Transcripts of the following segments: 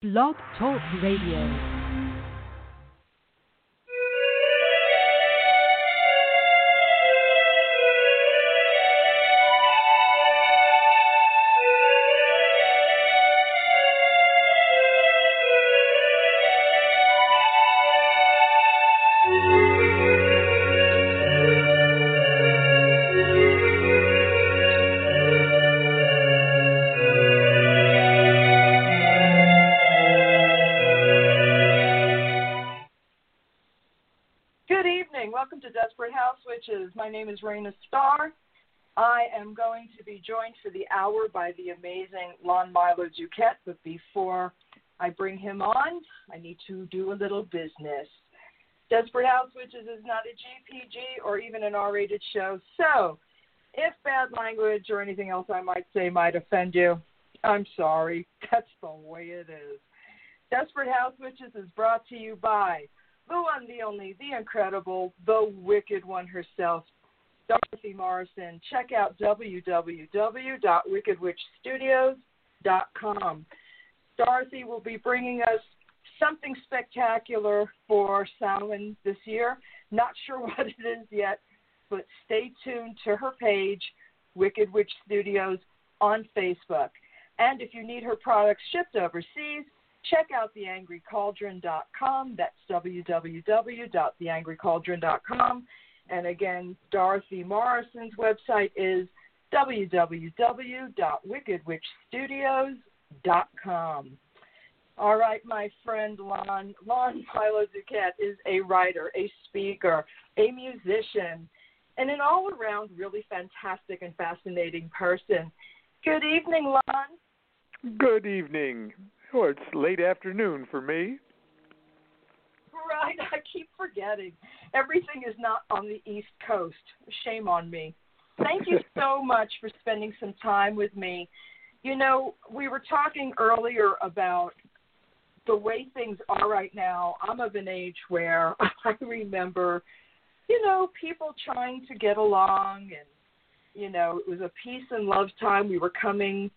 Blog Talk Radio. By the amazing Lon Milo Duquette, but before I bring him on, I need to do a little business. Desperate House Witches is not a GPG or even an R rated show, so if bad language or anything else I might say might offend you, I'm sorry. That's the way it is. Desperate House Witches is brought to you by the one, the only, the incredible, the wicked one herself, Dorothy Morrison. Check out www.wickedwitchstudios.com. Dorothy will be bringing us something spectacular for Samhain this year. Not sure what it is yet, but stay tuned to her page, Wicked Witch Studios, on Facebook. And if you need her products shipped overseas, check out theangrycauldron.com. That's www.theangrycauldron.com. And again, Dorothy Morrison's website is www.wickedwitchstudios.com. All right, my friend Lon, Lon Milo Duquette is a writer, a speaker, a musician, and an all around really fantastic and fascinating person. Good evening, Lon. Good evening. Oh, it's late afternoon for me. Right, I keep forgetting. Everything is not on the East Coast. Shame on me. Thank you so much for spending some time with me. You know, we were talking earlier about the way things are right now. I'm of an age where I remember, you know, people trying to get along and you know, it was a peace and love time. We were coming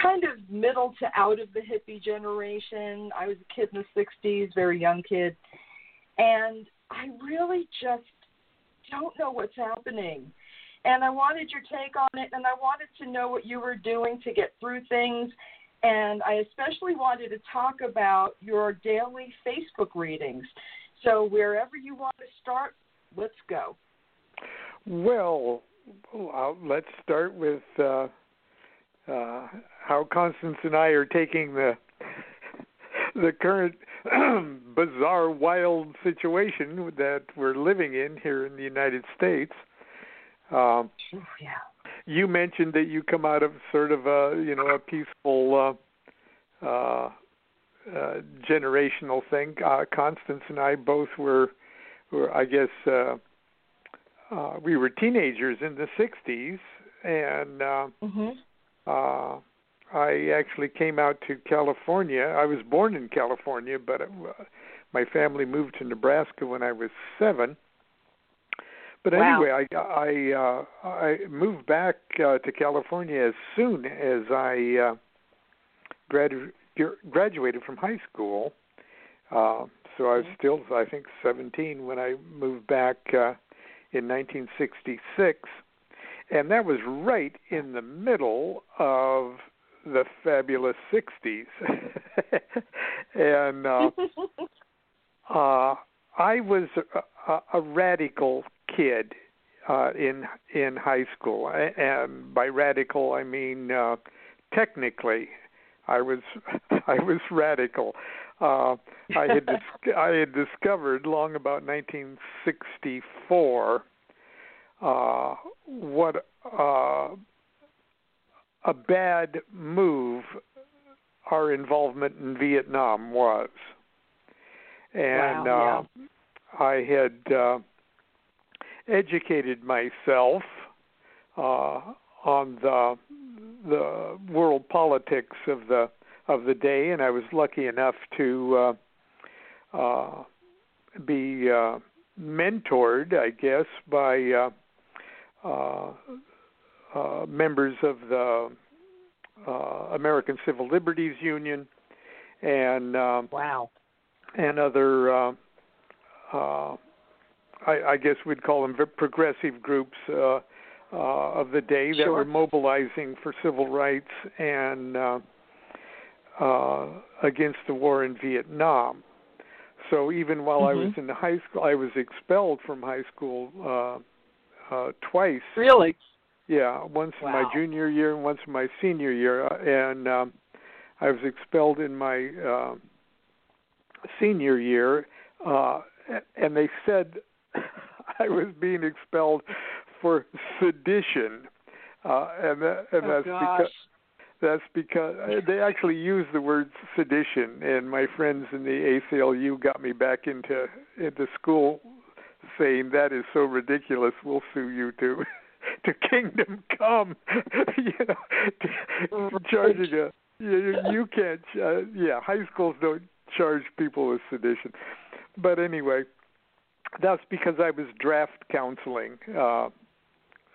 kind of middle to out of the hippie generation. I was a kid in the 60s, very young kid. And I really just don't know what's happening. And I wanted your take on it, and I wanted to know what you were doing to get through things. And I especially wanted to talk about your daily Facebook readings. So, wherever you want to start, let's go. Well, let's start with uh, uh, how Constance and I are taking the the current bizarre, wild situation that we're living in here in the United States. Um, yeah. You mentioned that you come out of sort of a you know a peaceful uh, uh, uh, generational thing. Uh, Constance and I both were, were I guess, uh, uh, we were teenagers in the '60s, and uh, Mm-hmm. uh, I actually came out to California. I was born in California, but uh, my family moved to Nebraska when I was seven. But Wow. anyway, I I uh, I moved back uh, to California as soon as I uh, gradu- graduated from high school. Uh, so I was Mhm. still, I think, 17 when I moved back uh, in 1966, and that was right in the middle of the fabulous 60s. and uh, uh, I was a, a, a radical kid uh, in in high school, and by radical I mean uh, technically, I was I was radical. Uh, I had dis- I had discovered long about 1964 uh, what uh, a bad move our involvement in Vietnam was, and Wow, uh, I had uh, educated myself uh, on the the world politics of the of the day, and I was lucky enough to uh, uh, be uh, mentored, I guess, by uh, uh, uh, members of the uh, American Civil Liberties Union and um, wow, and other. Uh, uh, I, I guess we'd call them progressive groups uh, uh, of the day that sure. were mobilizing for civil rights and uh, uh, against the war in Vietnam. So even while mm-hmm. I was in high school, I was expelled from high school uh, uh, twice. Really? Yeah, once wow. in my junior year and once in my senior year, uh, and um, I was expelled in my uh, senior year. Uh, and they said I was being expelled for sedition, uh, and that, and oh, that's gosh. because that's because they actually used the word sedition, and my friends in the ACLU got me back into into school, saying that is so ridiculous. We'll sue you to to kingdom come. you know, charging a you, you can't. Uh, yeah, high schools don't charge people with sedition. But anyway, that's because I was draft counseling uh,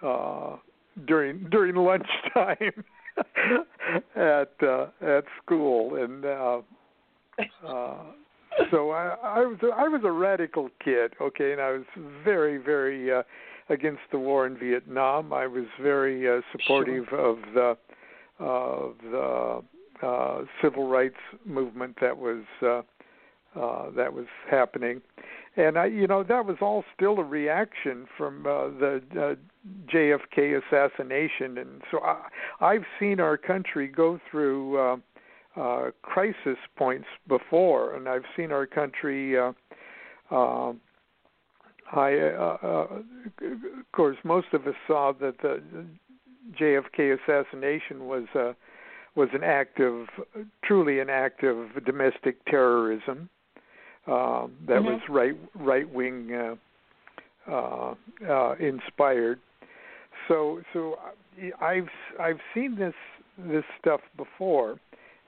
uh, during during lunchtime at uh, at school, and uh, uh, so I, I was I was a radical kid, okay, and I was very very uh, against the war in Vietnam. I was very uh, supportive sure. of the of the uh, civil rights movement that was. Uh, uh, that was happening, and I, you know, that was all still a reaction from uh, the uh, JFK assassination, and so I, I've seen our country go through uh, uh, crisis points before, and I've seen our country. Uh, uh, I, uh, uh, of course, most of us saw that the JFK assassination was. Uh, was an act of truly an act of domestic terrorism um, that mm-hmm. was right right wing uh, uh, uh, inspired. So so I've I've seen this this stuff before,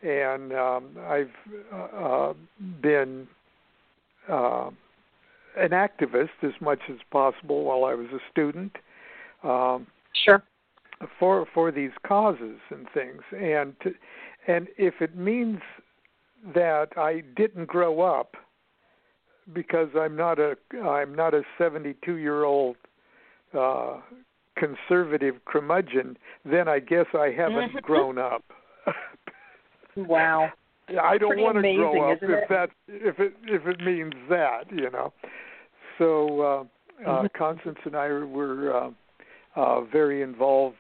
and um, I've uh, been uh, an activist as much as possible while I was a student. Um, sure. For for these causes and things, and to, and if it means that I didn't grow up because I'm not a I'm not a 72 year old uh, conservative curmudgeon, then I guess I haven't grown up. wow. I don't want to amazing, grow up if it? that if it if it means that, you know. So uh, uh, Mhm. Constance and I were uh, uh, very involved,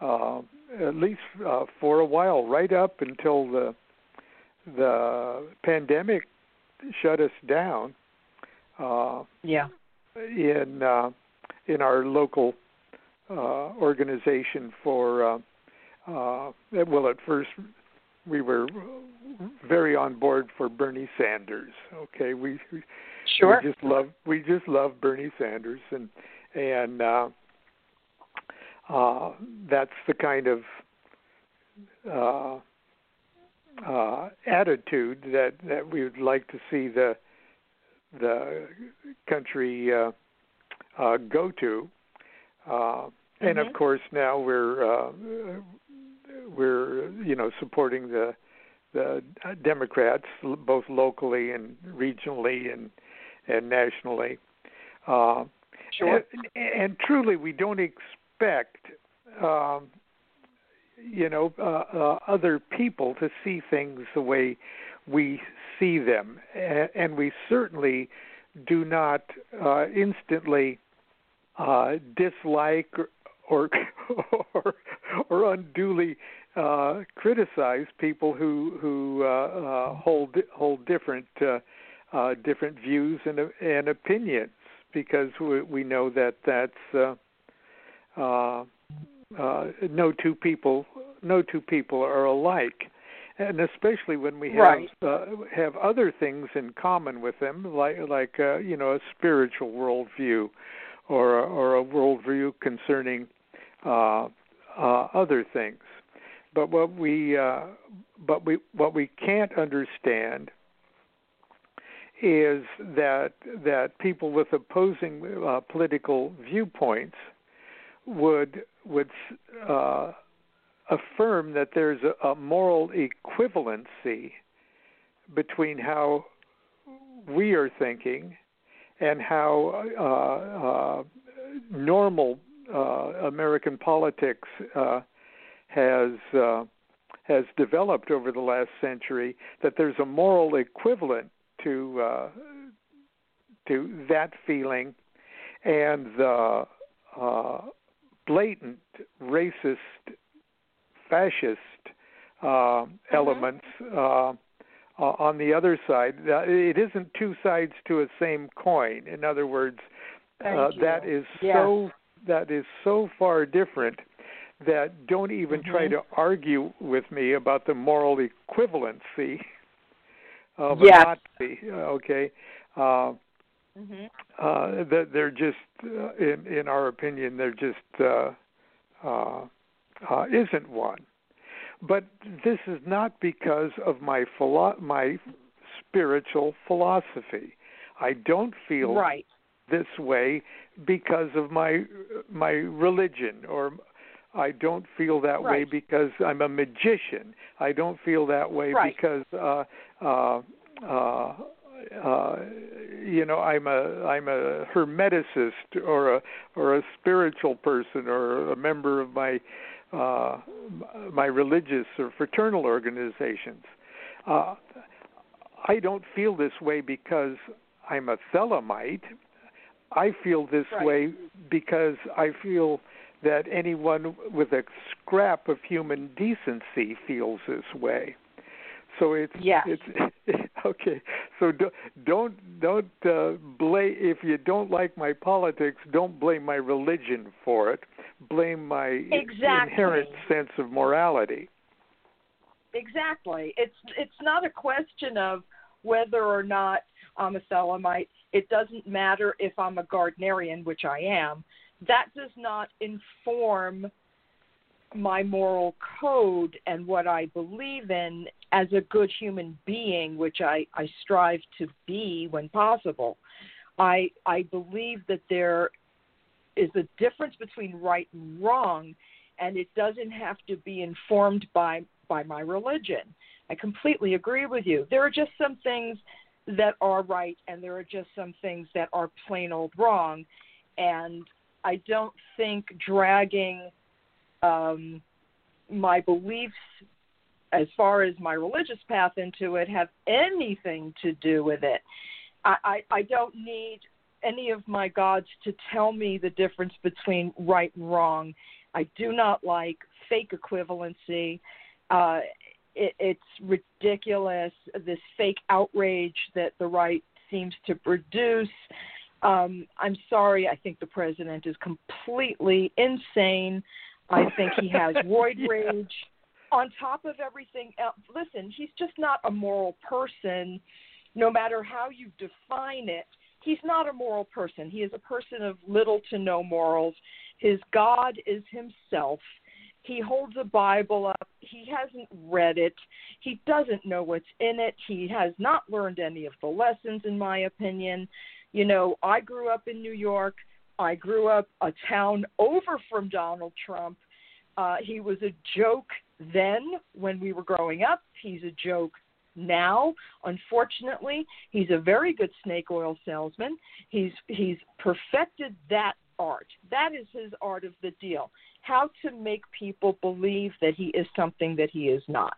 uh, at least uh, for a while, right up until the the pandemic shut us down. Uh, Yeah. in uh, in our local uh, organization for uh, uh, well, at first we were very on board for Bernie Sanders. Okay, we Sure. we just love we just love Bernie Sanders, and and uh, uh, that's the kind of uh, uh, attitude that that we would like to see the the country uh, uh, go to. Uh, and Mhm. of course, now we're uh, we're you know supporting the the Democrats both locally and regionally and and nationally. Uh, Sure. and, and truly, we don't expect um, you know uh, uh, other people to see things the way we see them, and, and we certainly do not uh, instantly uh, dislike or or, or, unduly uh, criticize people who who uh, uh, hold hold different uh, uh, different views and and opinions because we, we know that that's uh, uh, uh, no two people no two people are alike, and especially when we have Right. uh, have other things in common with them, like like uh, you know a spiritual worldview, or a, or a worldview concerning uh, uh, other things. But what we uh, but we what we can't understand is that that people with opposing uh, political viewpoints would would uh, affirm that there's a, a moral equivalency between how we are thinking and how uh, uh, normal American politics uh, has uh, has developed over the last century. That there's a moral equivalent to uh, to that feeling, and the uh, blatant racist, fascist uh, mm-hmm. elements uh, on the other side. it isn't two sides to a same coin. In other words, that is yes. so that is so far different that don't even mm-hmm. try to argue with me about the moral equivalency of yes. a Nazi. Okay, uh, mm-hmm. uh, they're just, uh, in in our opinion, they're just uh, uh, uh, isn't one. But this is not because of my philo- my spiritual philosophy. I don't feel right. This way because of my my religion or I don't feel that right. way because I'm a magician. I don't feel that way right. because uh uh uh uh you know I'm a I'm a hermeticist or a or a spiritual person or a member of my uh my religious or fraternal organizations. Uh I don't feel this way because I'm a Thelemite. I feel this right. way because I feel that anyone with a scrap of human decency feels this way. So it's yes. it's okay. So do, don't don't uh, blame if you don't like my politics. Don't blame my religion for it. Blame my exactly. inherent sense of morality. Exactly. It's it's not a question of whether or not I'm a Thelemite. It doesn't matter if I'm a Gardnerian, which I am that does not inform my moral code and what I believe in as a good human being, which I, I strive to be when possible. I I believe that there is a difference between right and wrong, and it doesn't have to be informed by by my religion. I completely agree with you. There are just some things that are right, and there are just some things that are plain old wrong, and I don't think dragging um, my beliefs as far as my religious path into it have anything to do with it. I, I, I don't need any of my gods to tell me the difference between right and wrong. I do not like fake equivalency. Uh, it, it's ridiculous, this fake outrage that the right seems to produce. Um, I'm sorry. I think the president is completely insane. I think he has roid rage. On top of everything else, listen, he's just not a moral person, no matter how you define it. He's not a moral person. He is a person of little to no morals. His God is himself. He holds a Bible up. He hasn't read it. He doesn't know what's in it. He has not learned any of the lessons, in my opinion. You know, I grew up in New York. I grew up a town over from Donald Trump. Uh, he was a joke then when we were growing up. He's a joke now. Unfortunately, he's a very good snake oil salesman. He's he's perfected that art. That is his art of the deal. How to make people believe that he is something that he is not.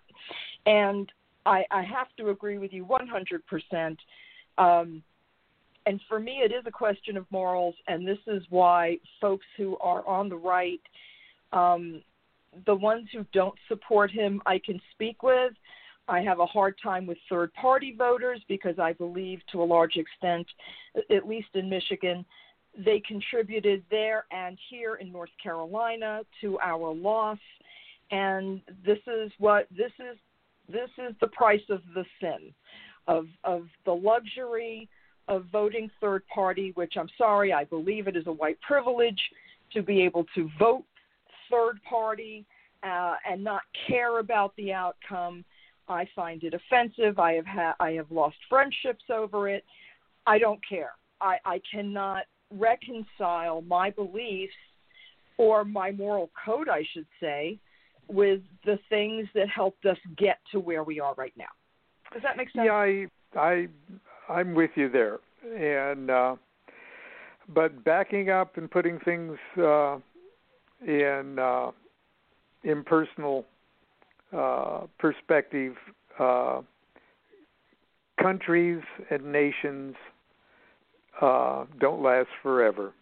And I, I have to agree with you 100%. Um, and for me, it is a question of morals, and this is why folks who are on the right, um, the ones who don't support him, I can speak with. I have a hard time with third party voters because I believe to a large extent, at least in Michigan, they contributed there and here in North Carolina to our loss. And this is what this is this is the price of the sin of of the luxury of voting third party, which I'm sorry, I believe it is a white privilege to be able to vote third party uh, and not care about the outcome. I find it offensive. I have ha- I have lost friendships over it. I don't care. I, I cannot reconcile my beliefs or my moral code, I should say, with the things that helped us get to where we are right now. Does that make sense? Yeah, I I I'm with you there, and uh, but backing up and putting things uh, in uh, impersonal uh, perspective, uh, countries and nations uh, don't last forever.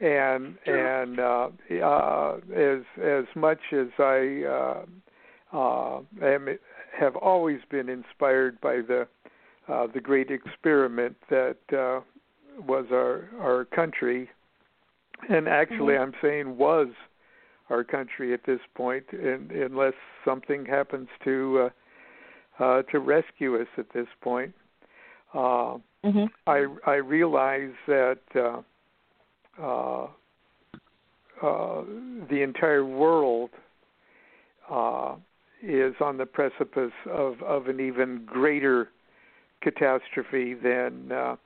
And and uh, uh, as as much as I uh, uh, am, have always been inspired by the uh, the great experiment that uh, was our our country, and actually Mhm. I'm saying was our country at this point, and, unless something happens to uh, uh, to rescue us at this point. Uh, Mhm. I I realize that uh, uh, uh, the entire world uh, is on the precipice of of an even greater catastrophe than uh,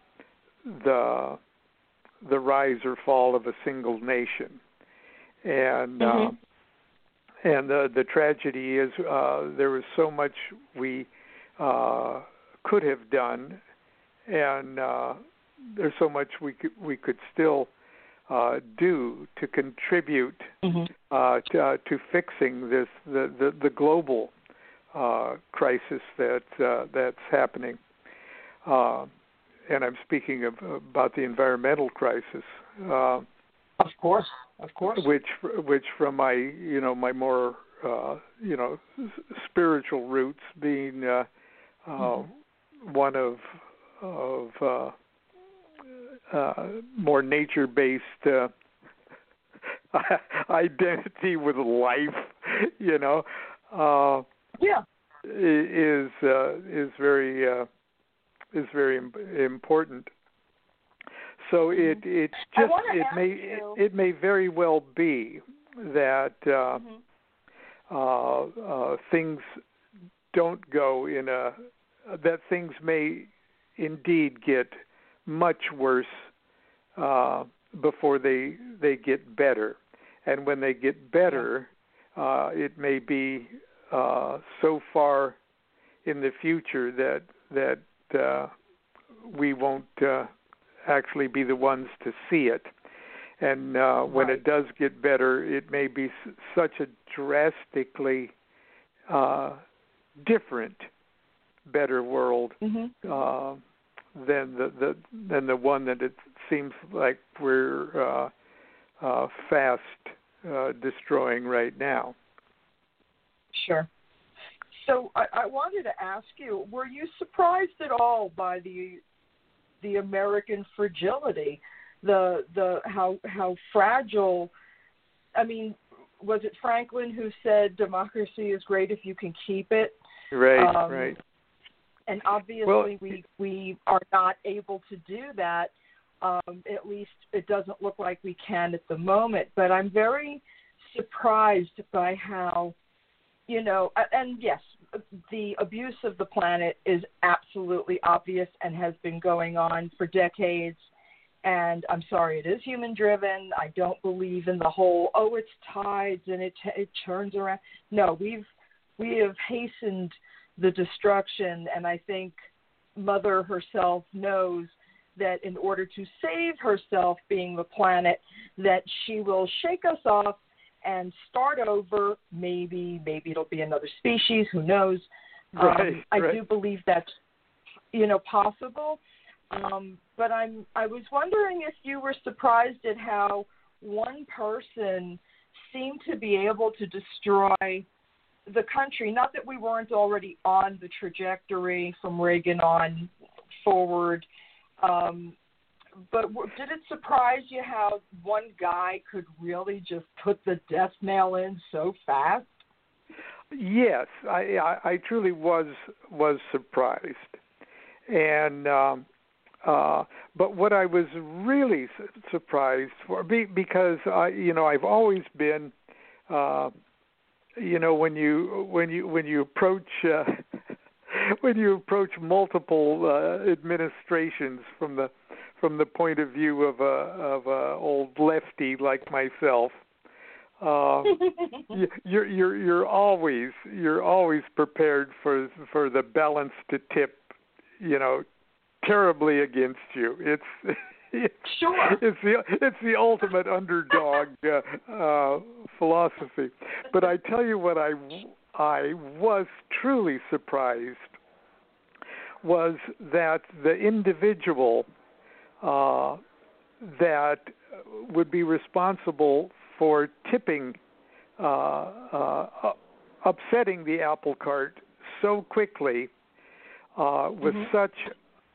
the the rise or fall of a single nation, and uh, Mhm. and the the tragedy is uh, there was so much we uh, could have done, and uh, there's so much we could we could still uh, do to contribute Mhm. uh, to, uh, to fixing this the the, the global uh, crisis that uh, that's happening. Uh, and I'm speaking of, about the environmental crisis, uh, Of course, of course. which which from my you know my more uh, you know spiritual roots being uh, uh, Mm-hmm. one of of uh, uh, more nature based uh, identity with life, you know, uh, Yeah. is uh, is very uh, is very important. So it it's just it may you- it, it may very well be that uh, Mhm. uh, uh, things don't go in a that things may indeed get much worse uh, before they they get better, and when they get better, uh, it may be uh, so far in the future that that uh, we won't uh, actually be the ones to see it. And uh, when Right. it does get better, it may be s- such a drastically uh, different, better world Mhm. uh, than the, the than the one that it seems like we're uh, uh, fast uh, destroying right now. Sure. So I, I wanted to ask you: Were you surprised at all by the the American fragility, the the how how fragile? I mean, was it Franklin who said democracy is great if you can keep it? Right, Um, right. And obviously Well, we we are not able to do that um at least it doesn't look like we can at the moment. But i'm very surprised by how you know and yes the abuse of the planet is absolutely obvious and has been going on for decades. And i'm sorry it is human driven i don't believe in the whole oh it's tides and it it turns around. No we've we have hastened the destruction and i think mother herself knows that in order to save herself being the planet that she will shake us off and start over. Maybe maybe it'll be another species who knows? Right, um, i right. do believe that's you know possible. Um, but i'm i was wondering if you were surprised at how one person seemed to be able to destroy the country. Not that we weren't already on the trajectory from Reagan on forward, um, but did it surprise you how one guy could really just put the death nail in so fast? Yes, I, I, I truly was was surprised, and um, uh, but what I was really su- surprised for, be, because I, you know, I've always been, uh, you know, when you when you when you approach uh, when you approach multiple uh, administrations from the from the point of view of a of a old lefty like myself. uh, you, you're you're you're always you're always prepared for for the balance to tip, you know, terribly against you. It's it's, sure. It's the it's the ultimate underdog uh, uh, philosophy. But I tell you what, I I was truly surprised was that the individual uh, that would be responsible for tipping, uh, uh, upsetting the apple cart so quickly uh, with mm-hmm. such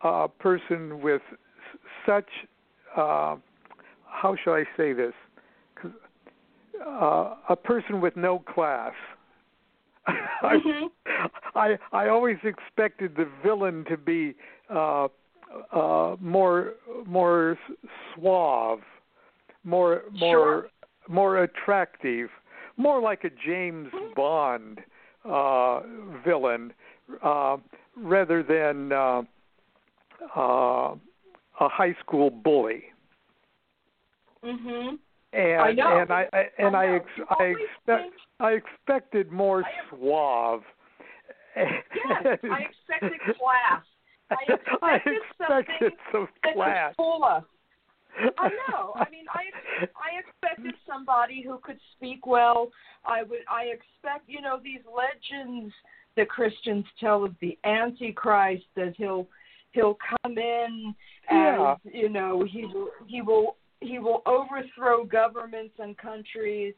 a person with such uh, how shall I say this? Uh, a person with no class. Mm-hmm. I I always expected the villain to be uh, uh, more more suave, more more sure. more attractive, more like a James Mm-hmm. Bond uh, villain, uh, rather than uh, uh, a high school bully. Mhm. And I know. and I, I and I I, ex- I expect I expected more I am- suave. Yes, I expected class. I expected, I expected some class. could fool us. I know. I mean, I I expected somebody who could speak well. I would. I expect you know these legends that Christians tell of the Antichrist that he'll he'll come in Yeah. and you know he will he will he will overthrow governments and countries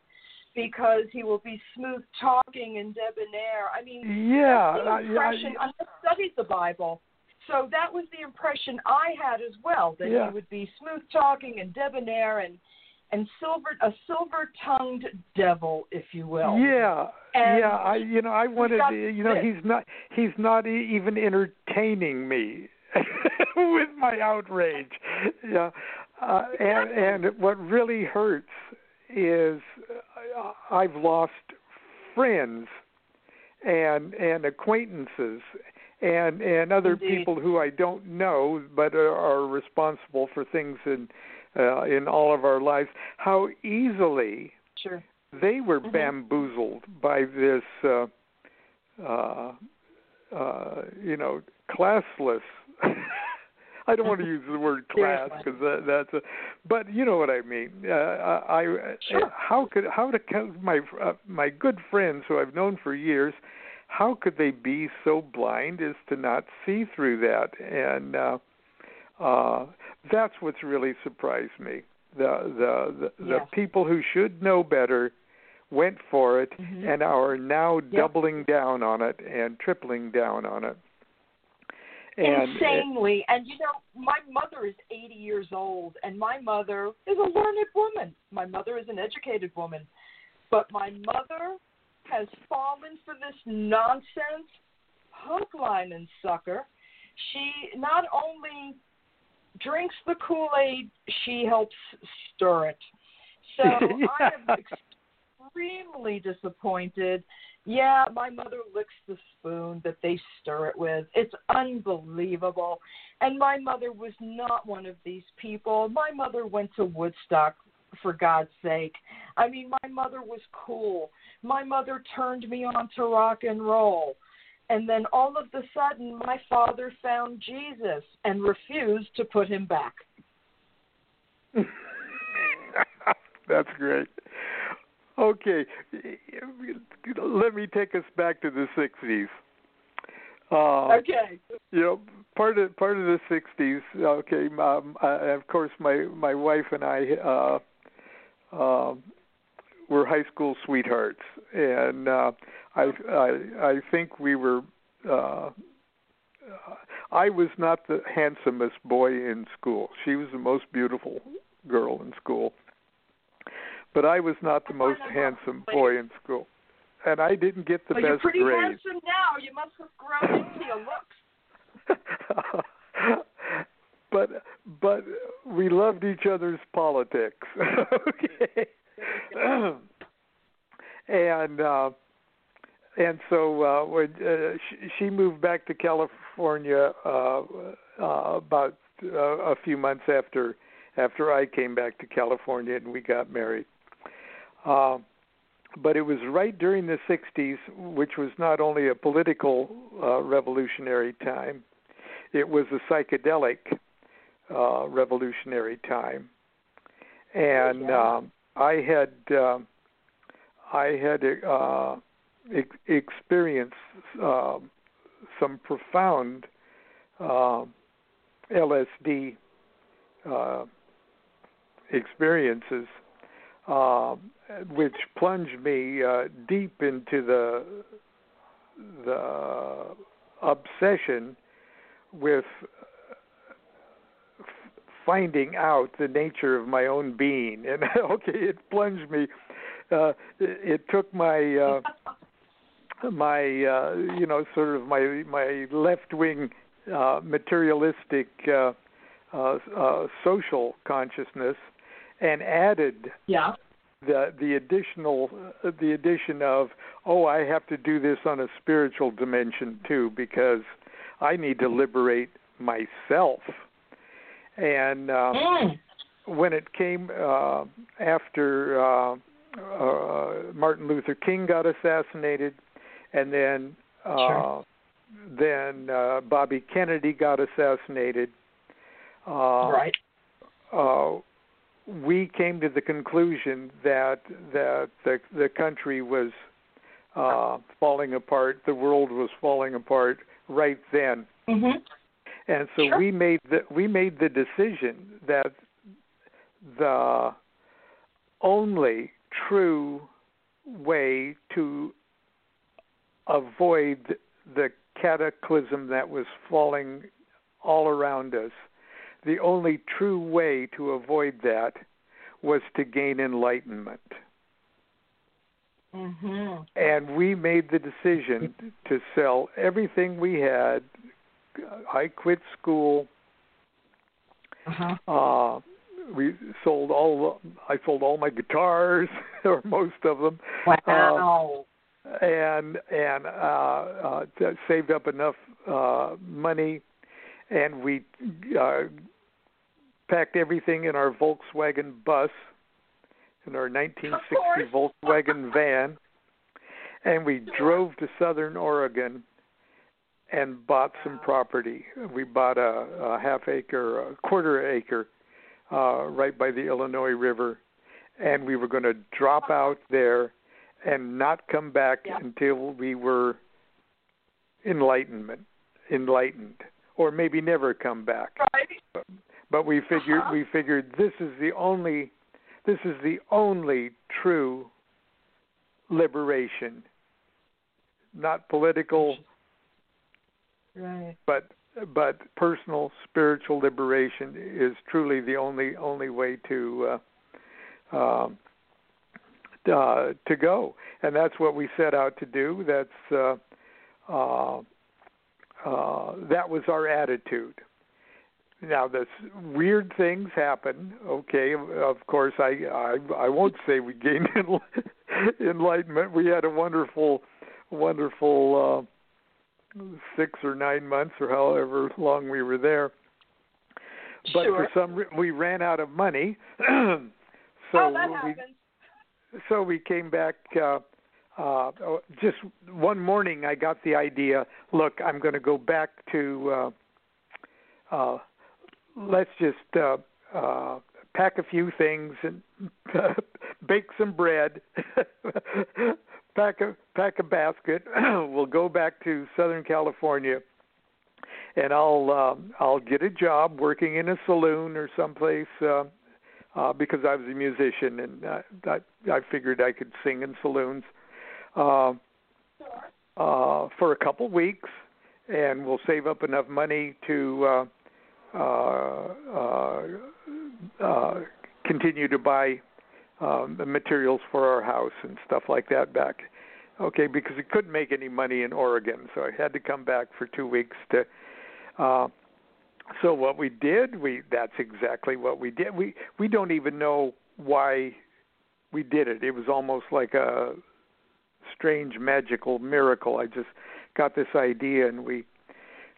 because he will be smooth talking and debonair. I mean, yeah, that's the I- impression. I, I, studied the Bible, so that was the impression I had as well. That Yeah. he would be smooth talking and debonair and and silver a silver tongued devil, if you will. yeah, And yeah. I you know I wanted you know this. he's not he's not even entertaining me with my outrage. Yeah, uh, and and what really hurts is uh, I've lost friends and and acquaintances and and other Indeed. people who I don't know but are, are responsible for things in uh, in all of our lives. How easily Sure. they were Mhm. bamboozled by this uh uh uh you know classless I don't want to use the word class because that, that's a but you know what I mean. Uh, I, I Sure. how could how to my uh, my good friends who I've known for years how could they be so blind as to not see through that? And uh uh that's what's really surprised me. The the the, people who should know better went for it Mhm. and are now doubling down on it and tripling down on it and Insanely. And you know, my mother is 80 years old, and my mother is a learned woman. My mother is an educated woman. But my mother has fallen for this nonsense, hook, line, and sucker. She not only drinks the Kool Aid, she helps stir it. So I am extremely disappointed. Yeah, my mother licks the spoon that they stir it with. It's unbelievable. And my mother was not one of these people. My mother went to Woodstock, for God's sake. I mean, my mother was cool. My mother turned me on to rock and roll. And then all of a sudden, my father found Jesus and refused to put him back. That's great. Okay, let me take us back to the '60s. Uh, Okay. You know, part of part of the '60s. Okay, um, uh, of course, my my wife and I uh, uh, were high school sweethearts, and uh, I I I think we were. Uh, I was not the handsomest boy in school. She was the most beautiful girl in school. But I was not the most handsome boy in school. And I didn't get the But best you're pretty grades. handsome now. You must have grown into your looks. but but we loved each other's politics. okay. and uh and so uh when uh, she, she moved back to California uh, uh about uh, a few months after after I came back to California and we got married. Uh but it was right during the 60s, which was not only a political uh, revolutionary time, it was a psychedelic uh, revolutionary time, and Yeah. um, I had uh, I had uh, ex- experienced uh, some profound uh, LSD uh, experiences, uh, which plunged me uh, deep into the the obsession with finding out the nature of my own being. And okay, it plunged me. Uh, it, it took my uh, my uh, you know sort of my my left wing uh, materialistic uh, uh, uh, social consciousness and added Yeah. the the additional the addition of oh I have to do this on a spiritual dimension too because I need to liberate myself and uh, Mm. when it came uh, after uh, uh, Martin Luther King got assassinated and then uh, Sure. then uh, Bobby Kennedy got assassinated uh, right. We came to the conclusion that that the the country was uh, falling apart, the world was falling apart right then, Mhm. and so Sure. we made the we made the decision that the only true way to avoid the cataclysm that was falling all around us the only true way to avoid that was to gain enlightenment. Mhm. And we made the decision to sell everything we had. I quit school. Uh-huh. Uh, we sold all. I sold all my guitars, or most of them, Wow. and and uh, uh, saved up enough uh, money, and we uh, packed everything in our Volkswagen bus, in our 1960 Volkswagen van, and we drove to Southern Oregon and bought some property. We bought a, a half acre, a quarter acre, uh, right by the Illinois River, and we were going to drop out there and not come back Yeah. until we were enlightenment, enlightened, or maybe never come back Right. but we figured Uh-huh. we figured this is the only this is the only true liberation not political Right. but but personal spiritual liberation is truly the only only way to uh, um, uh, to go, and that's what we set out to do. That's uh, that was our attitude. Now, this weird things happen. Okay, of course, I I, I won't say we gained enlightenment. We had a wonderful, wonderful. Uh, six or nine months or however long we were there. But sure. for some re- we ran out of money, so oh, that we happens. so we came back. Uh, uh, oh, just one morning, I got the idea. Look, I'm going to go back to. Uh, uh, let's just uh, uh, pack a few things and bake some bread. pack a pack a basket. we'll go back to Southern California, and I'll uh, I'll get a job working in a saloon or someplace uh, uh, because I was a musician and uh, I I figured I could sing in saloons uh, uh, for a couple weeks, and we'll save up enough money to. Uh, uh, uh, uh, continue to buy um, the materials for our house and stuff like that back. Okay, because we couldn't make any money in Oregon, so I had to come back for two weeks to. Uh, so what we did, we that's exactly what we did. We we don't even know why we did it. It was almost like a strange magical miracle. I just got this idea and we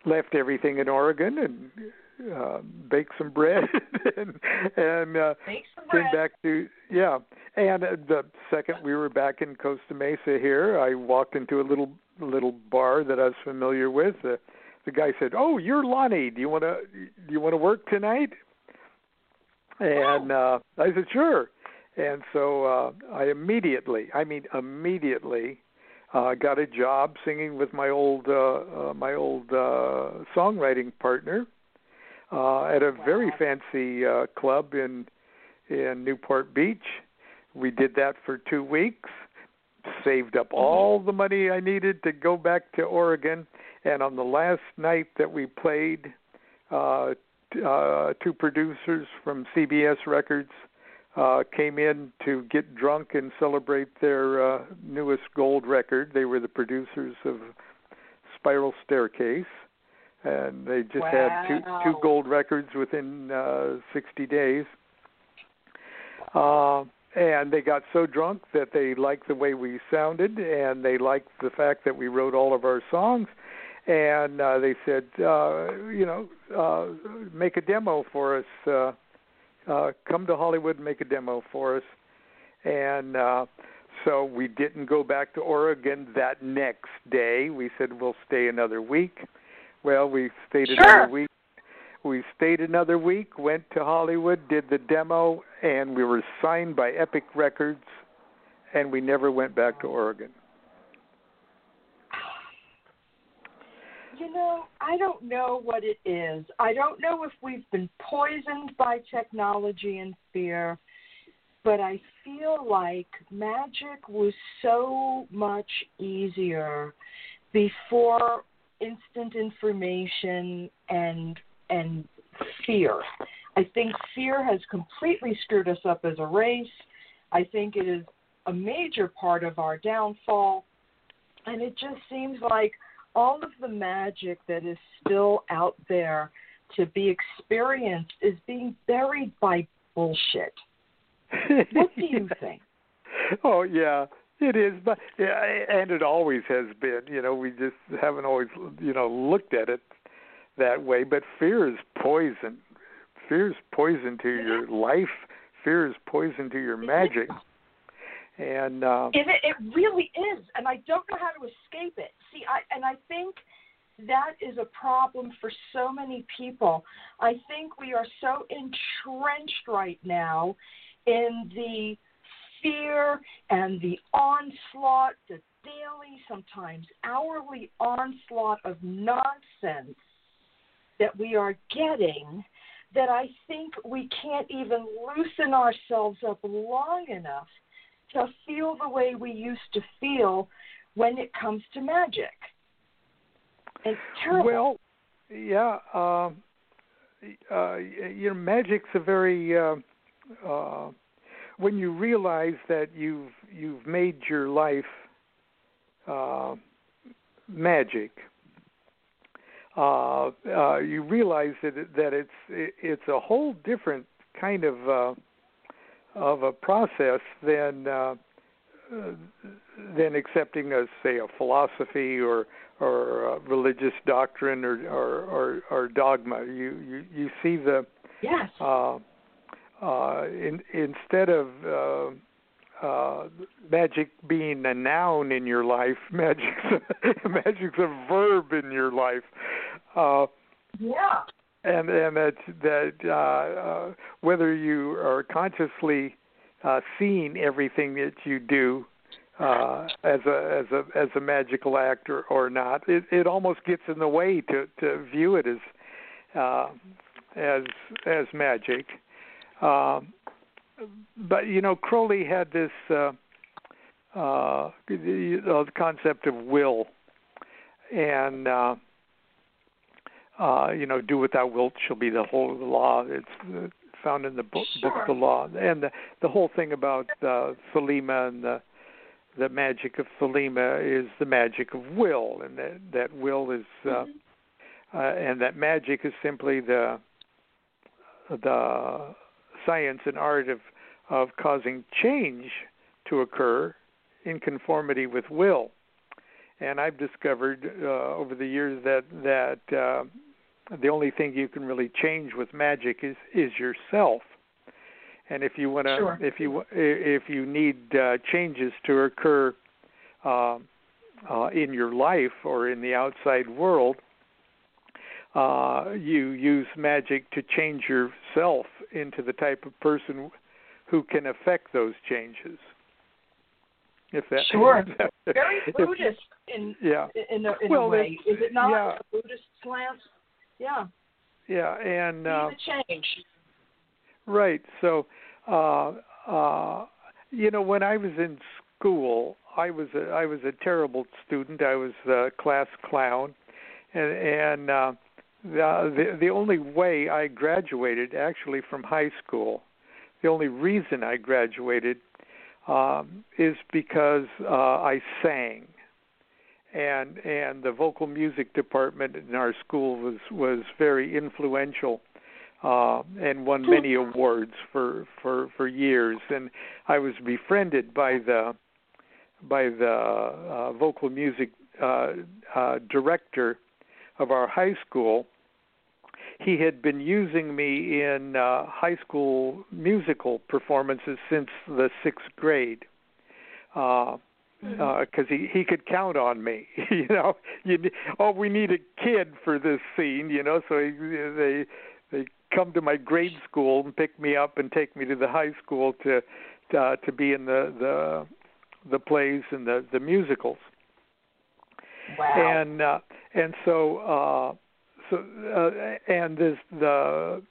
left everything in Oregon and uh, baked some bread and and uh, some came bread. back to yeah. And uh, the second we were back in Costa Mesa here, I walked into a little little bar that I was familiar with. Uh, the guy said, "Oh, you're Lonnie. Do you want to do you want to work tonight?" And uh, I said, "Sure." And so uh, I immediately, I mean immediately, uh, got a job singing with my old uh, uh, my old uh, songwriting partner uh, at a very Wow. fancy uh, club in in Newport Beach. We did that for two weeks, saved up all the money I needed to go back to Oregon, and on the last night that we played, uh, t- uh, two producers from CBS Records uh, came in to get drunk and celebrate their uh, newest gold record. They were the producers of Spiral Staircase, and they just had two two gold records within uh, 60 days. Uh, and they got so drunk that they liked the way we sounded, and they liked the fact that we wrote all of our songs. And uh, they said, uh, you know, uh, make a demo for us. Uh, uh, come to Hollywood and make a demo for us. And uh, so we didn't go back to Oregon that next day. We said we'll stay another week. Well, we stayed Sure. another week. We stayed another week, went to Hollywood, did the demo, and we were signed by Epic Records, and we never went back to Oregon. You know, I don't know what it is. I don't know if we've been poisoned by technology and fear, but I feel like magic was so much easier before instant information and and fear. I think fear has completely screwed us up as a race. I think it is a major part of our downfall. And it just seems like all of the magic that is still out there to be experienced is being buried by bullshit. What do you think? oh yeah, it is, but yeah, and it always has been. You know, we just haven't always, you know, looked at it that way. But fear is poison. Fear is poison to your life. Fear is poison to your magic. And uh, It, it really is, and I don't know how to escape it. See, I and I think that is a problem for so many people. I think we are so entrenched right now in the fear and the onslaught, the daily, sometimes hourly onslaught of nonsense that we are getting that I think we can't even loosen ourselves up long enough to feel the way we used to feel when it comes to magic. It's terrible. Well, yeah, um, uh, you know, magic's a very uh, uh, when you realize that you've you've made your life uh, magic. Uh, uh, you realize that that it's it, it's a whole different kind of uh, of a process than uh, than accepting a say a philosophy or or a religious doctrine or or, or, or dogma. You, you you see the yes. uh, uh, in, instead of uh, uh, magic being a noun in your life, magic's a, magic's a verb in your life. Uh, yeah. And and that that uh, uh, whether you are consciously uh, seeing everything that you do uh, as a as a as a magical act or, or not, it, it almost gets in the way to to view it as uh, as as magic. Um, but you know, Crowley had this uh, uh, concept of will, and uh, uh, you know, do what thou wilt shall be the whole of the law. It's uh, found in the book, book of the law, and the, the whole thing about uh, Thelema and the the magic of Thelema is the magic of will, and that that will is, uh, uh, and that magic is simply the the science and art of of causing change to occur in conformity with will. and I've discovered uh, over the years that that uh, the only thing you can really change with magic is is yourself. And if you want to, sure. if you if you need uh, changes to occur uh, uh, in your life or in the outside world, uh, you use magic to change yourself into the type of person who can affect those changes. If that sure, very Buddhist in yeah in a, in well, a way, is it not yeah. a Buddhist slant? Yeah. Yeah, and uh, change. right. So, uh, uh, you know, when I was in school, I was a, I was a terrible student. I was a class clown, and and uh, the the the only way I graduated actually from high school, the only reason I graduated um, is because uh, I sang, and and the vocal music department in our school was was very influential. Uh, and won many awards for, for for years, and I was befriended by the by the uh, vocal music uh, uh, director of our high school. He had been using me in uh, high school musical performances since the sixth grade. Uh, because he he could count on me. you know, you oh we need a kid for this scene. You know, so he, they they come to my grade school and pick me up and take me to the high school to uh, to be in the the the plays and the the musicals. Wow. And uh, and so uh, so uh, and this the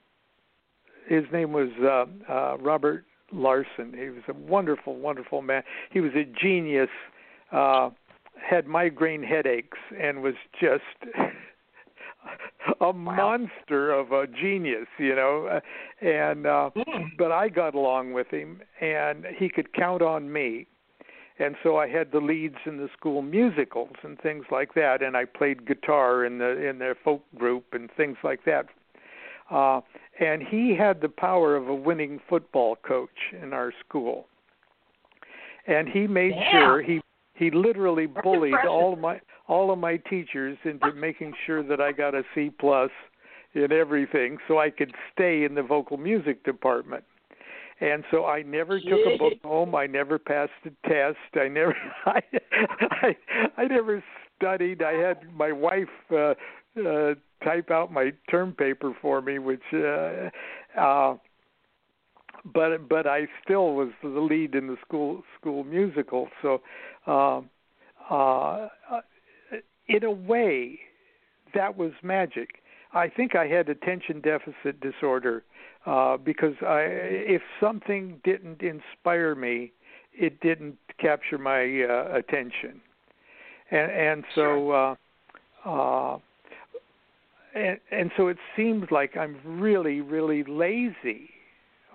his name was uh, uh, Robert Larson. He was a wonderful, wonderful man. He was a genius. Uh, had migraine headaches and was just a monster of a genius, you know. And uh, but I got along with him, and he could count on me. And so I had the leads in the school musicals and things like that, and I played guitar in the in their folk group and things like that. Uh, and he had the power of a winning football coach in our school. And he made sure he he literally bullied all of my all of my teachers into making sure that I got a C plus in everything so I could stay in the vocal music department. And so I never took a book home. I never passed a test. I never I I, I never studied. I had my wife uh, uh type out my term paper for me which uh uh but but I still was the lead in the school school musical. So um uh in a way that was magic. I think I had attention deficit disorder uh because I if something didn't inspire me, it didn't capture my uh, attention. And and so uh uh and and so it seems like I'm really really lazy.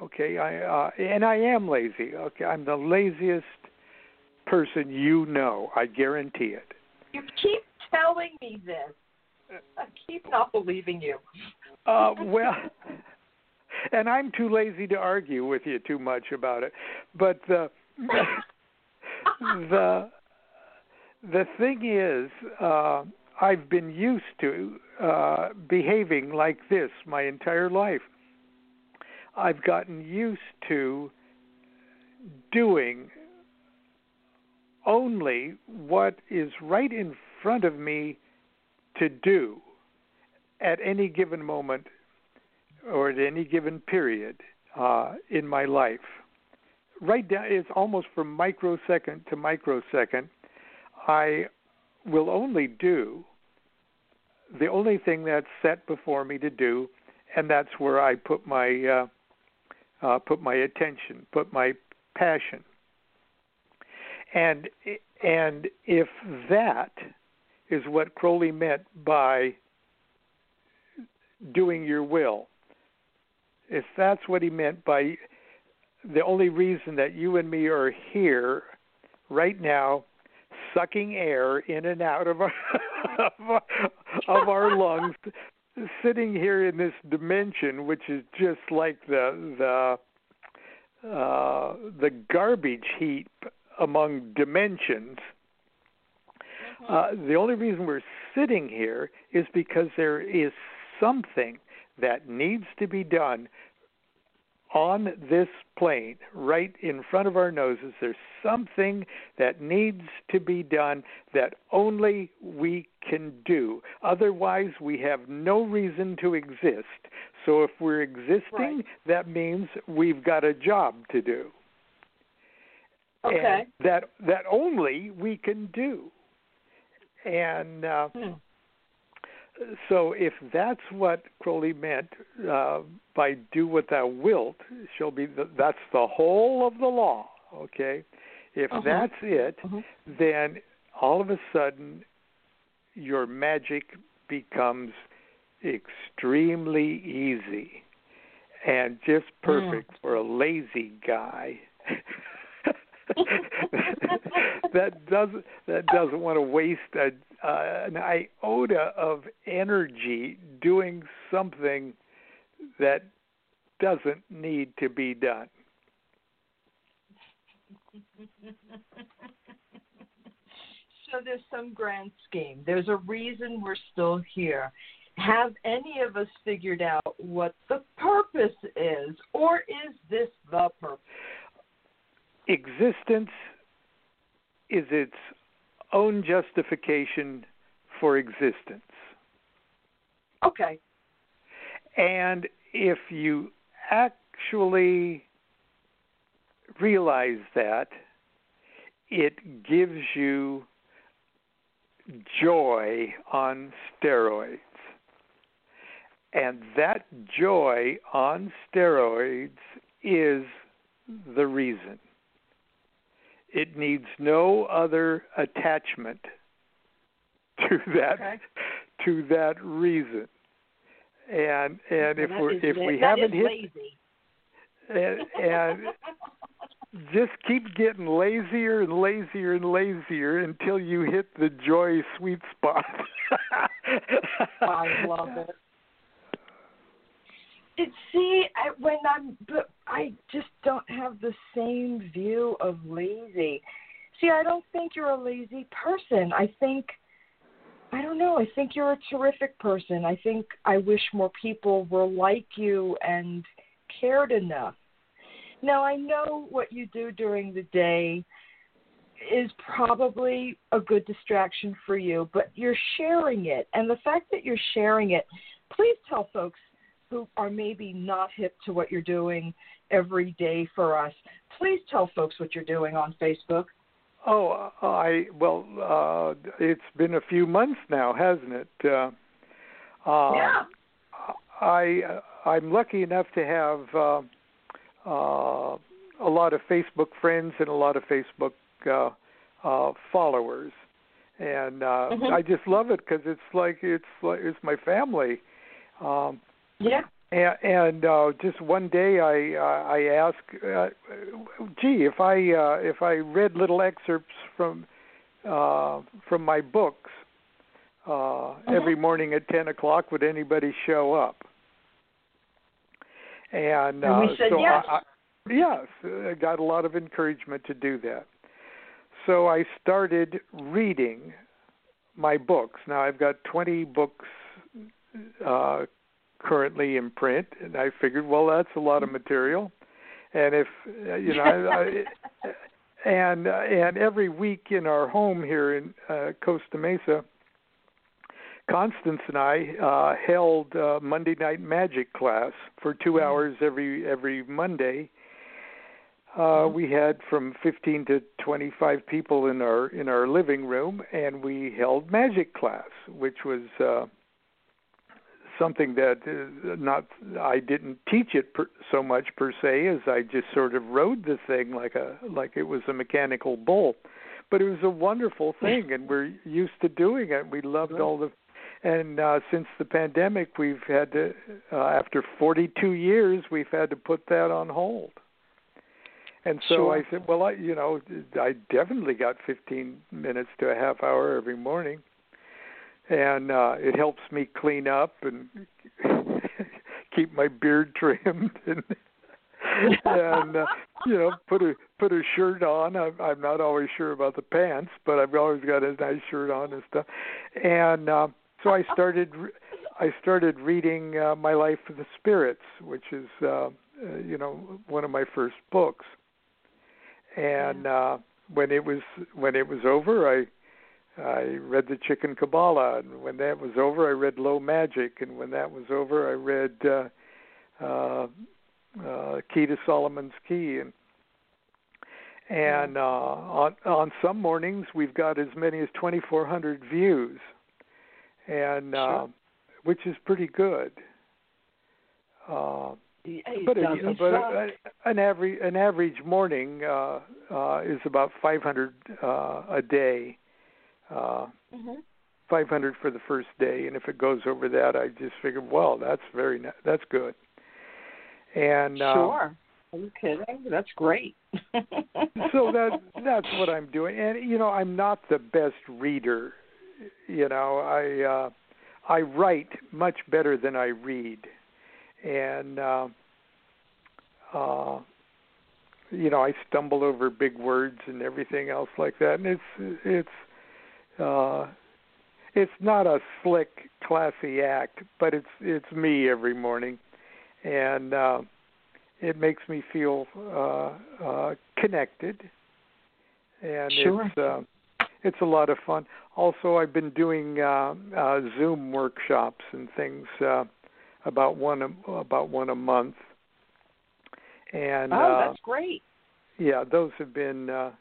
Okay, I uh and I am lazy. Okay, I'm the laziest person you know. I guarantee it. You keep telling me this. I keep not believing you. Uh well and I'm too lazy to argue with you too much about it. But the the the thing is uh I've been used to uh behaving like this my entire life. I've gotten used to doing only what is right in front of me to do at any given moment or at any given period uh, in my life. Right down, it's almost from microsecond to microsecond. I will only do the only thing that's set before me to do, and that's where I put my uh, uh, put my attention, put my passion. And and if that is what Crowley meant by doing your will, if that's what he meant by the only reason that you and me are here right now sucking air in and out of our of our, of our lungs sitting here in this dimension which is just like the the uh the garbage heap among dimensions. Uh, the only reason we're sitting here is because there is something that needs to be done on this plane right in front of our noses. There's something that needs to be done that only we can do. Otherwise, we have no reason to exist. So if we're existing, Right. that means we've got a job to do. Okay. And that that only we can do. And uh, Hmm. So if that's what Crowley meant uh, by "do what thou wilt," shall be the, that's the whole of the law. Okay, if Uh-huh. that's it, Mhm. then all of a sudden your magic becomes extremely easy and just perfect for a lazy guy. that doesn't that doesn't want to waste a, uh, an iota of energy doing something that doesn't need to be done. so there's some grand scheme. There's a reason we're still here. Have any of us figured out what the purpose is, or is this the purpose? Existence is its own justification for existence. Okay. And if you actually realize that, it gives you joy on steroids. And that joy on steroids is the reason. It needs no other attachment to that Okay. to that reason. And and if we're if we haven't hit lazy. and, and just keep getting lazier and lazier and lazier until you hit the joy sweet spot. I love it. It, see, I, when I'm, but I just don't have the same view of lazy. See, I don't think you're a lazy person. I think, I don't know. I think you're a terrific person. I think I wish more people were like you and cared enough. Now, I know what you do during the day is probably a good distraction for you, but you're sharing it. And the fact that you're sharing it, please tell folks who are maybe not hip to what you're doing every day for us. Please tell folks what you're doing on Facebook. oh, I well, uh, it's been a few months now, hasn't it? Uh, uh, yeah. I I'm lucky enough to have uh, uh, a lot of Facebook friends and a lot of Facebook uh, uh, followers, and uh, Mhm. I just love it because it's like it's like it's my family. Um, Yeah. and, and uh, just one day I uh, I asked, uh, gee, if I uh, if I read little excerpts from uh, from my books uh, every morning at ten o'clock, would anybody show up? And, And we uh, said so yes. I, I, yes, I got a lot of encouragement to do that. So I started reading my books. Now I've got 20 books uh, currently in print, and I figured, well, that's a lot of material. And if uh, you know, I, I, and and every week in our home here in uh, Costa Mesa, Constance and I uh, held uh, Monday night magic class for two hours every every Monday. Uh, we had from 15 to 25 people in our in our living room, and we held magic class, which was uh, something that uh, not I didn't teach it per, so much per se as I just sort of rode the thing like a like it was a mechanical bull, but it was a wonderful thing, and we're used to doing it. We loved all the and uh, since the pandemic, we've had to, uh, after 42 years, we've had to put that on hold. And so Sure. I said, well, I, you know, I definitely got 15 minutes to a half hour every morning, and uh, it helps me clean up and keep my beard trimmed and and uh, you know, put a put a shirt on. I'm I'm not always sure about the pants, but I've always got a nice shirt on and stuff. And uh, so I started I started reading uh, My Life of the Spirits, which is uh, uh, you know one of my first books. And uh, when it was when it was over, I I read the Chicken Qabalah, and when that was over, I read Low Magick, and when that was over, I read uh, uh, uh, Key to Solomon's Key, and and uh, on on some mornings we've got as many as 2,400 views, and uh, which is pretty good. Uh, but a, but a, an average an average morning uh, uh, is about 500 uh, a day. Uh, Mhm. 500 for the first day, and if it goes over that, I just figured, well, that's very that's good. And uh, Sure. Are you kidding? That's great. so that that's what I'm doing. And you know, I'm not the best reader. You know, I uh I write much better than I read. And uh uh you know, I stumble over big words and everything else like that. And it's it's uh it's not a slick classy act, but it's it's me every morning. And uh it makes me feel uh, uh, connected, and Sure. it's uh, it's a lot of fun. Also, I've been doing uh, uh, Zoom workshops and things uh, about one a, about one a month, and oh, uh, that's great. yeah, those have been uh,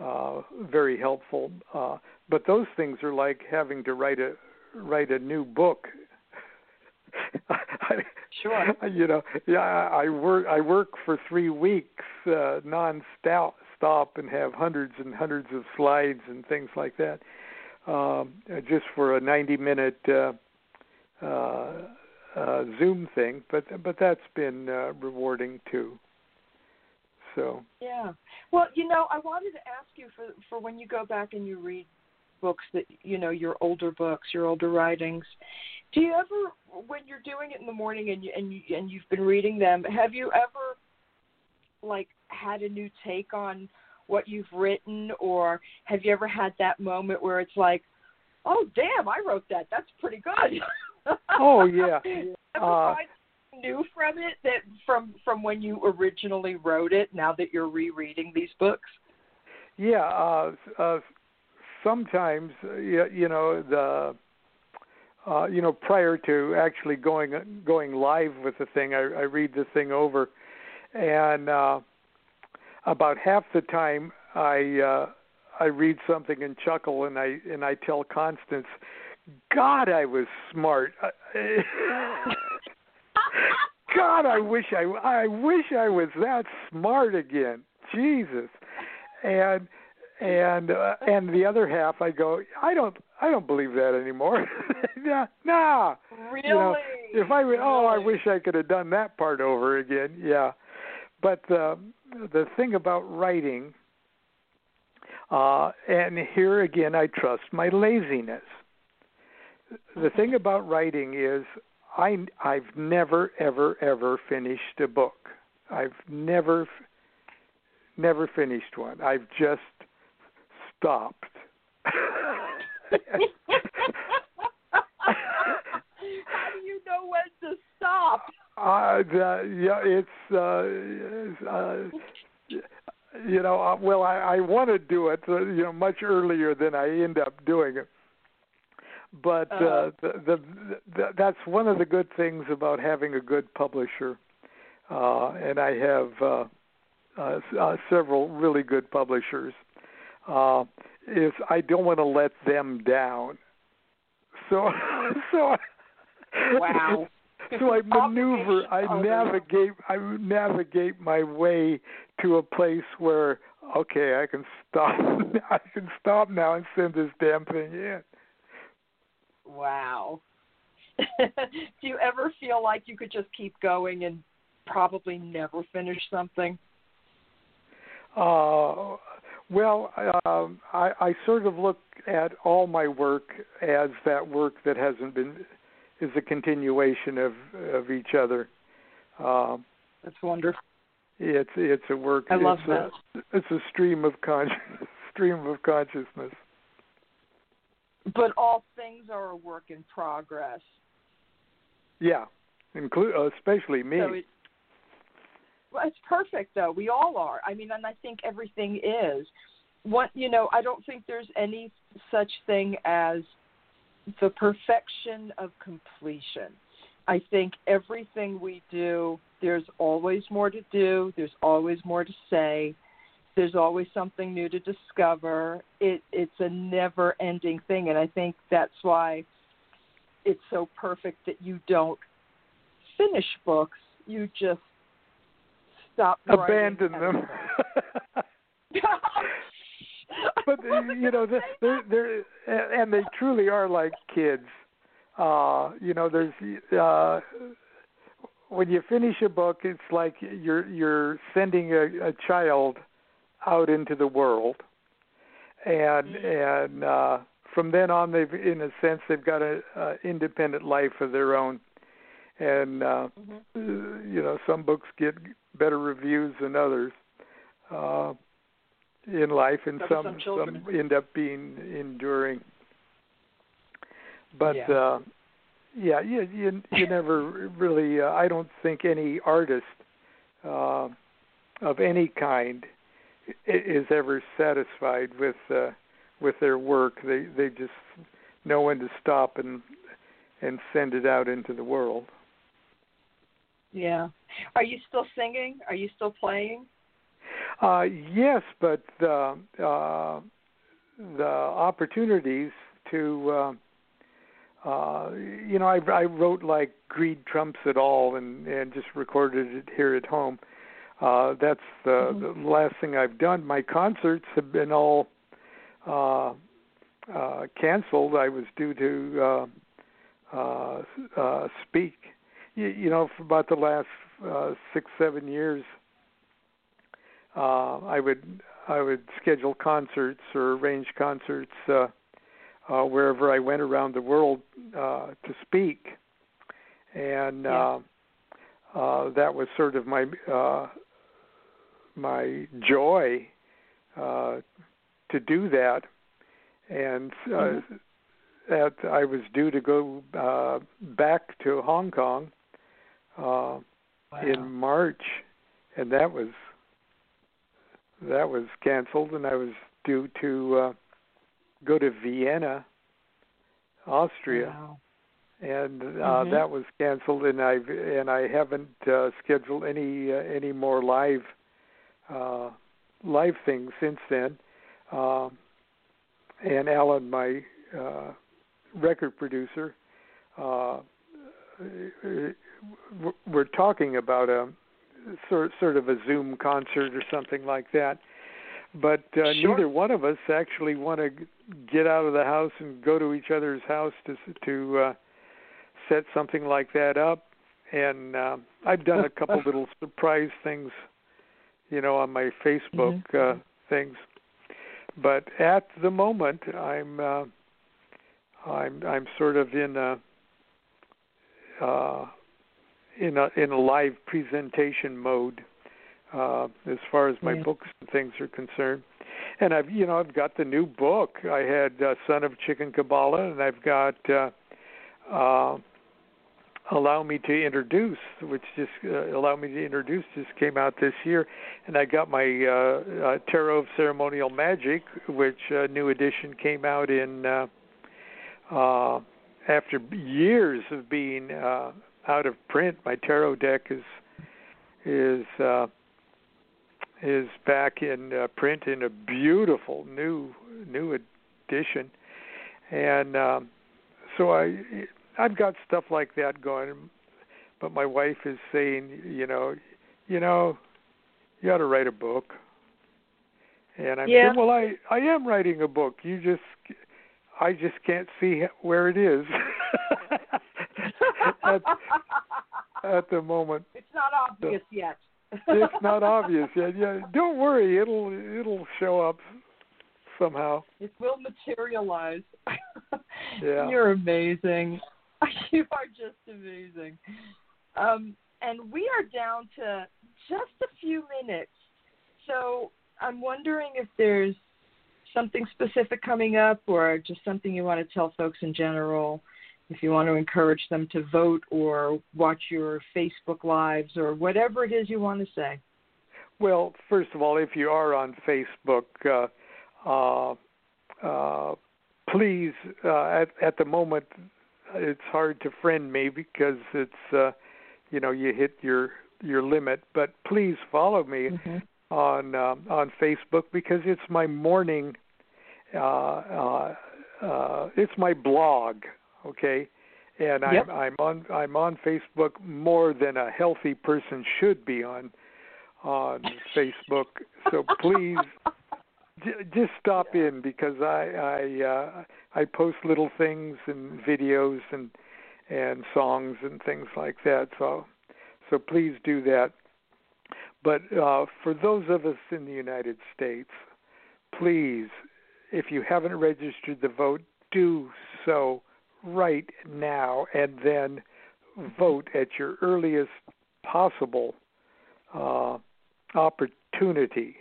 uh, very helpful. Uh, but those things are like having to write a write a new book. I, Sure. You know, yeah, I work I work for three weeks uh, non-stop stop and have hundreds and hundreds of slides and things like that, um, just for a 90-minute uh, uh, uh, Zoom thing. But but that's been uh, rewarding too. So Yeah. Well, you know, I wanted to ask you for for when you go back and you read books that you know your older books, your older writings. Do you ever, when you're doing it in the morning and you and you and you've been reading them, have you ever like had a new take on what you've written, or have you ever had that moment where it's like, oh damn, I wrote that. That's pretty good. Oh, yeah. Uh, new from it that from from when you originally wrote it. Now that you're rereading these books. Yeah, uh, uh, sometimes uh, you, you know the uh, you know prior to actually going going live with the thing, I, I read the thing over, and uh, about half the time I uh, I read something and chuckle, and I and I tell Constance, God, I was smart. God, I wish I I wish I was that smart again. Jesus. And and uh, and the other half I go, I don't I don't believe that anymore. nah, nah. Really? You know, if I would, oh, I wish I could have done that part over again. Yeah. But uh, the thing about writing uh and here again I trust my laziness. The thing about writing is I I've never ever ever finished a book. I've never never finished one. I've just stopped. How do you know when to stop? uh, the, yeah, it's uh, uh, you know, uh, well, I, I want to do it, uh, you know, much earlier than I end up doing it. But uh, Uh-huh. the, the, the that's one of the good things about having a good publisher, uh, and I have uh, uh, uh, several really good publishers. Uh, is I don't want to let them down. So, so. Wow. So I maneuver, I navigate, I navigate my way to a place where okay, I can stop. I can stop now and send this damn thing in. Wow. do you ever feel like you could just keep going and probably never finish something? Uh, well, um, I, I sort of look at all my work as that work that hasn't been is a continuation of of each other. Um, That's wonderful. it's it's a work. I love it's that. A, it's a stream of con stream of consciousness. But all things are a work in progress. Yeah, include uh, especially me. So it, well, it's perfect though. We all are. I mean, and I think everything is. What you know, I don't think there's any such thing as the perfection of completion. I think everything we do, there's always more to do. There's always more to say. There's always something new to discover. It, it's a never-ending thing, and I think that's why it's so perfect that you don't finish books. You just stop abandon them. but you know, they're, they're, and they truly are like kids. Uh, you know, there's uh, when you finish a book, it's like you're you're sending a, a child out into the world, and Mm-hmm. and uh, from then on, they've in a sense they've got a, independent life of their own, and uh, Mhm. you know some books get better reviews than others. Uh, in life, and So do some some end up being enduring. But Yeah. uh, yeah, you you you never really. Uh, I don't think any artist uh, of any kind is ever satisfied with uh, with their work. They they just know when to stop and and send it out into the world. Yeah. Are you still singing? Are you still playing? Uh, yes, but the uh, the opportunities to uh, uh, you know I, I wrote like "Greed Trumps It All" and and just recorded it here at home. Uh, that's the, Mhm. the last thing I've done. My concerts have been all uh, uh, canceled. I was due to uh, uh, uh, speak. You, you know, for about the last uh, six seven years uh, I would I would schedule concerts or arrange concerts uh, uh, wherever I went around the world uh, to speak, and Yeah. uh, uh, that was sort of my uh, my joy uh, to do that. And uh, Mhm. at I was due to go uh, back to Hong Kong uh, in March, and that was that was canceled, and I was due to uh, go to Vienna, Austria, Wow. and uh, Mhm. that was canceled, and I and I haven't uh, scheduled any uh, any more live uh, live things since then. Um, and Alan, my uh, record producer, uh, we're talking about a sort sort of a Zoom concert or something like that. But uh, Sure. neither one of us actually want to get out of the house and go to each other's house to to uh, set something like that up. And uh, I've done a couple little surprise things, you know, on my Facebook uh, things. But at the moment, I'm uh, I'm I'm sort of in a uh, in a in a live presentation mode uh, as far as my Yeah. books and things are concerned. And I've you know I've got the new book. I had uh, Son of Chicken Qabalah, and I've got uh, uh, Allow Me to Introduce, which just uh, Allow Me to Introduce just came out this year, and I got my uh, uh, Tarot of Ceremonial Magick, which uh, new edition came out in uh, uh, after years of being uh, out of print. My tarot deck is is uh, is back in uh, print in a beautiful new new edition, and um, so I I've got stuff like that going. But my wife is saying, you know, you know, you ought to write a book. And I'm Yeah. saying, well, I I am writing a book. You just I just can't see where it is at, at the moment. it's not obvious yet. It's not obvious yet. Yeah, don't worry, it'll it'll show up somehow. It will materialize. Yeah. You're amazing. You are just amazing. Um, and we are down to just a few minutes. So I'm wondering if there's something specific coming up or just something you want to tell folks in general if you want to encourage them to vote or watch your Facebook lives or whatever it is you want to say. Well, first of all, if you are on Facebook, uh, uh, uh, please, uh, at, at the moment, it's hard to friend me because it's, uh, you know, you hit your your limit. But please follow me mm-hmm. on um, on Facebook because it's my morning. Uh, uh, uh, it's my blog, okay, and I'm yep. I'm on I'm on Facebook more than a healthy person should be on on Facebook. So please just stop yeah. in because I I uh, I post little things and videos and and songs and things like that. So so please do that. But uh, for those of us in the United States, please, if you haven't registered the vote, do so right now and then vote at your earliest possible uh, opportunity.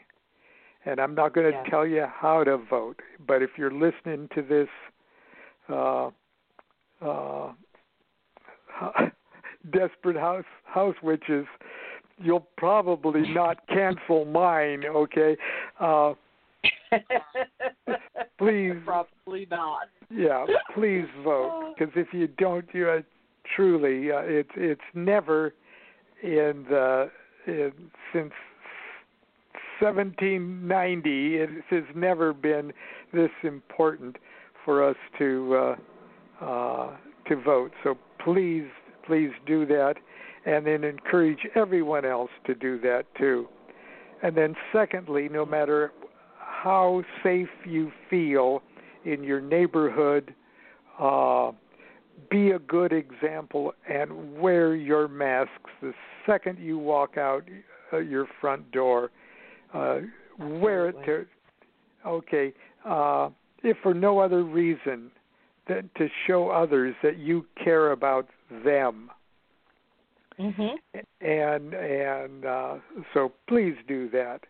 And I'm not going to yeah. tell you how to vote, but if you're listening to this, uh, uh, desperate house house witches, you'll probably not cancel mine. Okay, uh, please, probably not. Yeah, please vote because if you don't, you uh, truly uh, it's it's never in the in, since 1790 it has never been this important for us to uh, uh, to vote. So please, please do that, and then encourage everyone else to do that too. And then secondly, no matter how safe you feel in your neighborhood, uh, be a good example and wear your masks the second you walk out uh, your front door. Uh, wear it to okay. Uh, if for no other reason than to show others that you care about them. Mm-hmm. And and uh, so please do that,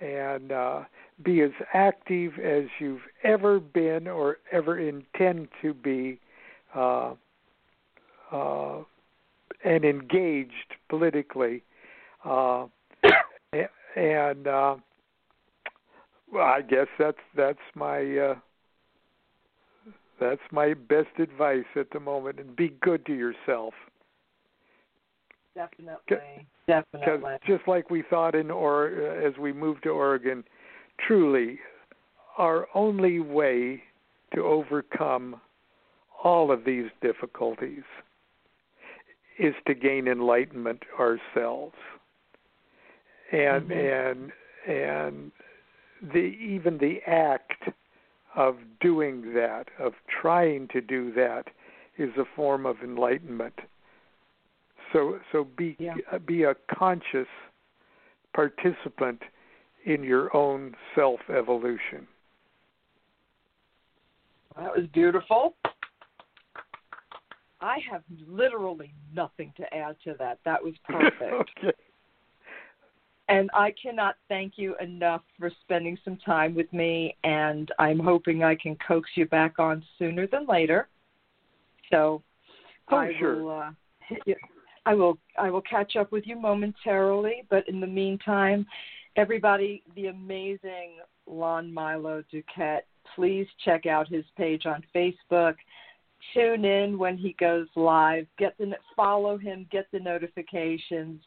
and uh, be as active as you've ever been or ever intend to be, uh, uh, and engaged politically. And uh, well, I guess that's that's my uh, that's my best advice at the moment. And be good to yourself. Definitely, definitely. Just like we thought in or uh, as we moved to Oregon, truly, our only way to overcome all of these difficulties is to gain enlightenment ourselves and mm-hmm. and and the even the act of doing that of trying to do that is a form of enlightenment so so be yeah. be a conscious participant in your own self evolution that was beautiful I have literally nothing to add to that. That was perfect. okay. And I cannot thank you enough for spending some time with me, and I'm hoping I can coax you back on sooner than later. So oh, I sure. will. Uh, I will. I will catch up with you momentarily. But in the meantime, everybody, the amazing Lon Milo Duquette. Please check out his page on Facebook. Tune in when he goes live. Get the follow him. Get the notifications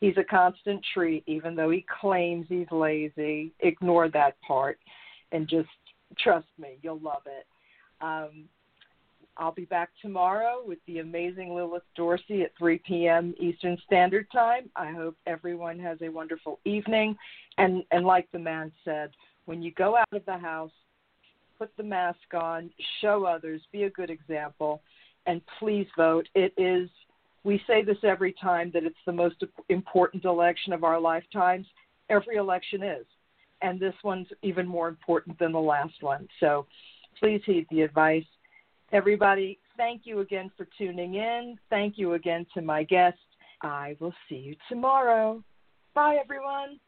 he's a constant treat, even though he claims he's lazy. Ignore that part and just trust me, you'll love it. Um, I'll be back tomorrow with the amazing Lilith Dorsey at 3 p.m. Eastern Standard Time. I hope everyone has a wonderful evening. And, and like the man said, when you go out of the house, put the mask on, show others, be a good example, and please vote. It is we say this every time that it's the most important election of our lifetimes. Every election is. And this one's even more important than the last one. So please heed the advice. Everybody, thank you again for tuning in. Thank you again to my guests. I will see you tomorrow. Bye, everyone.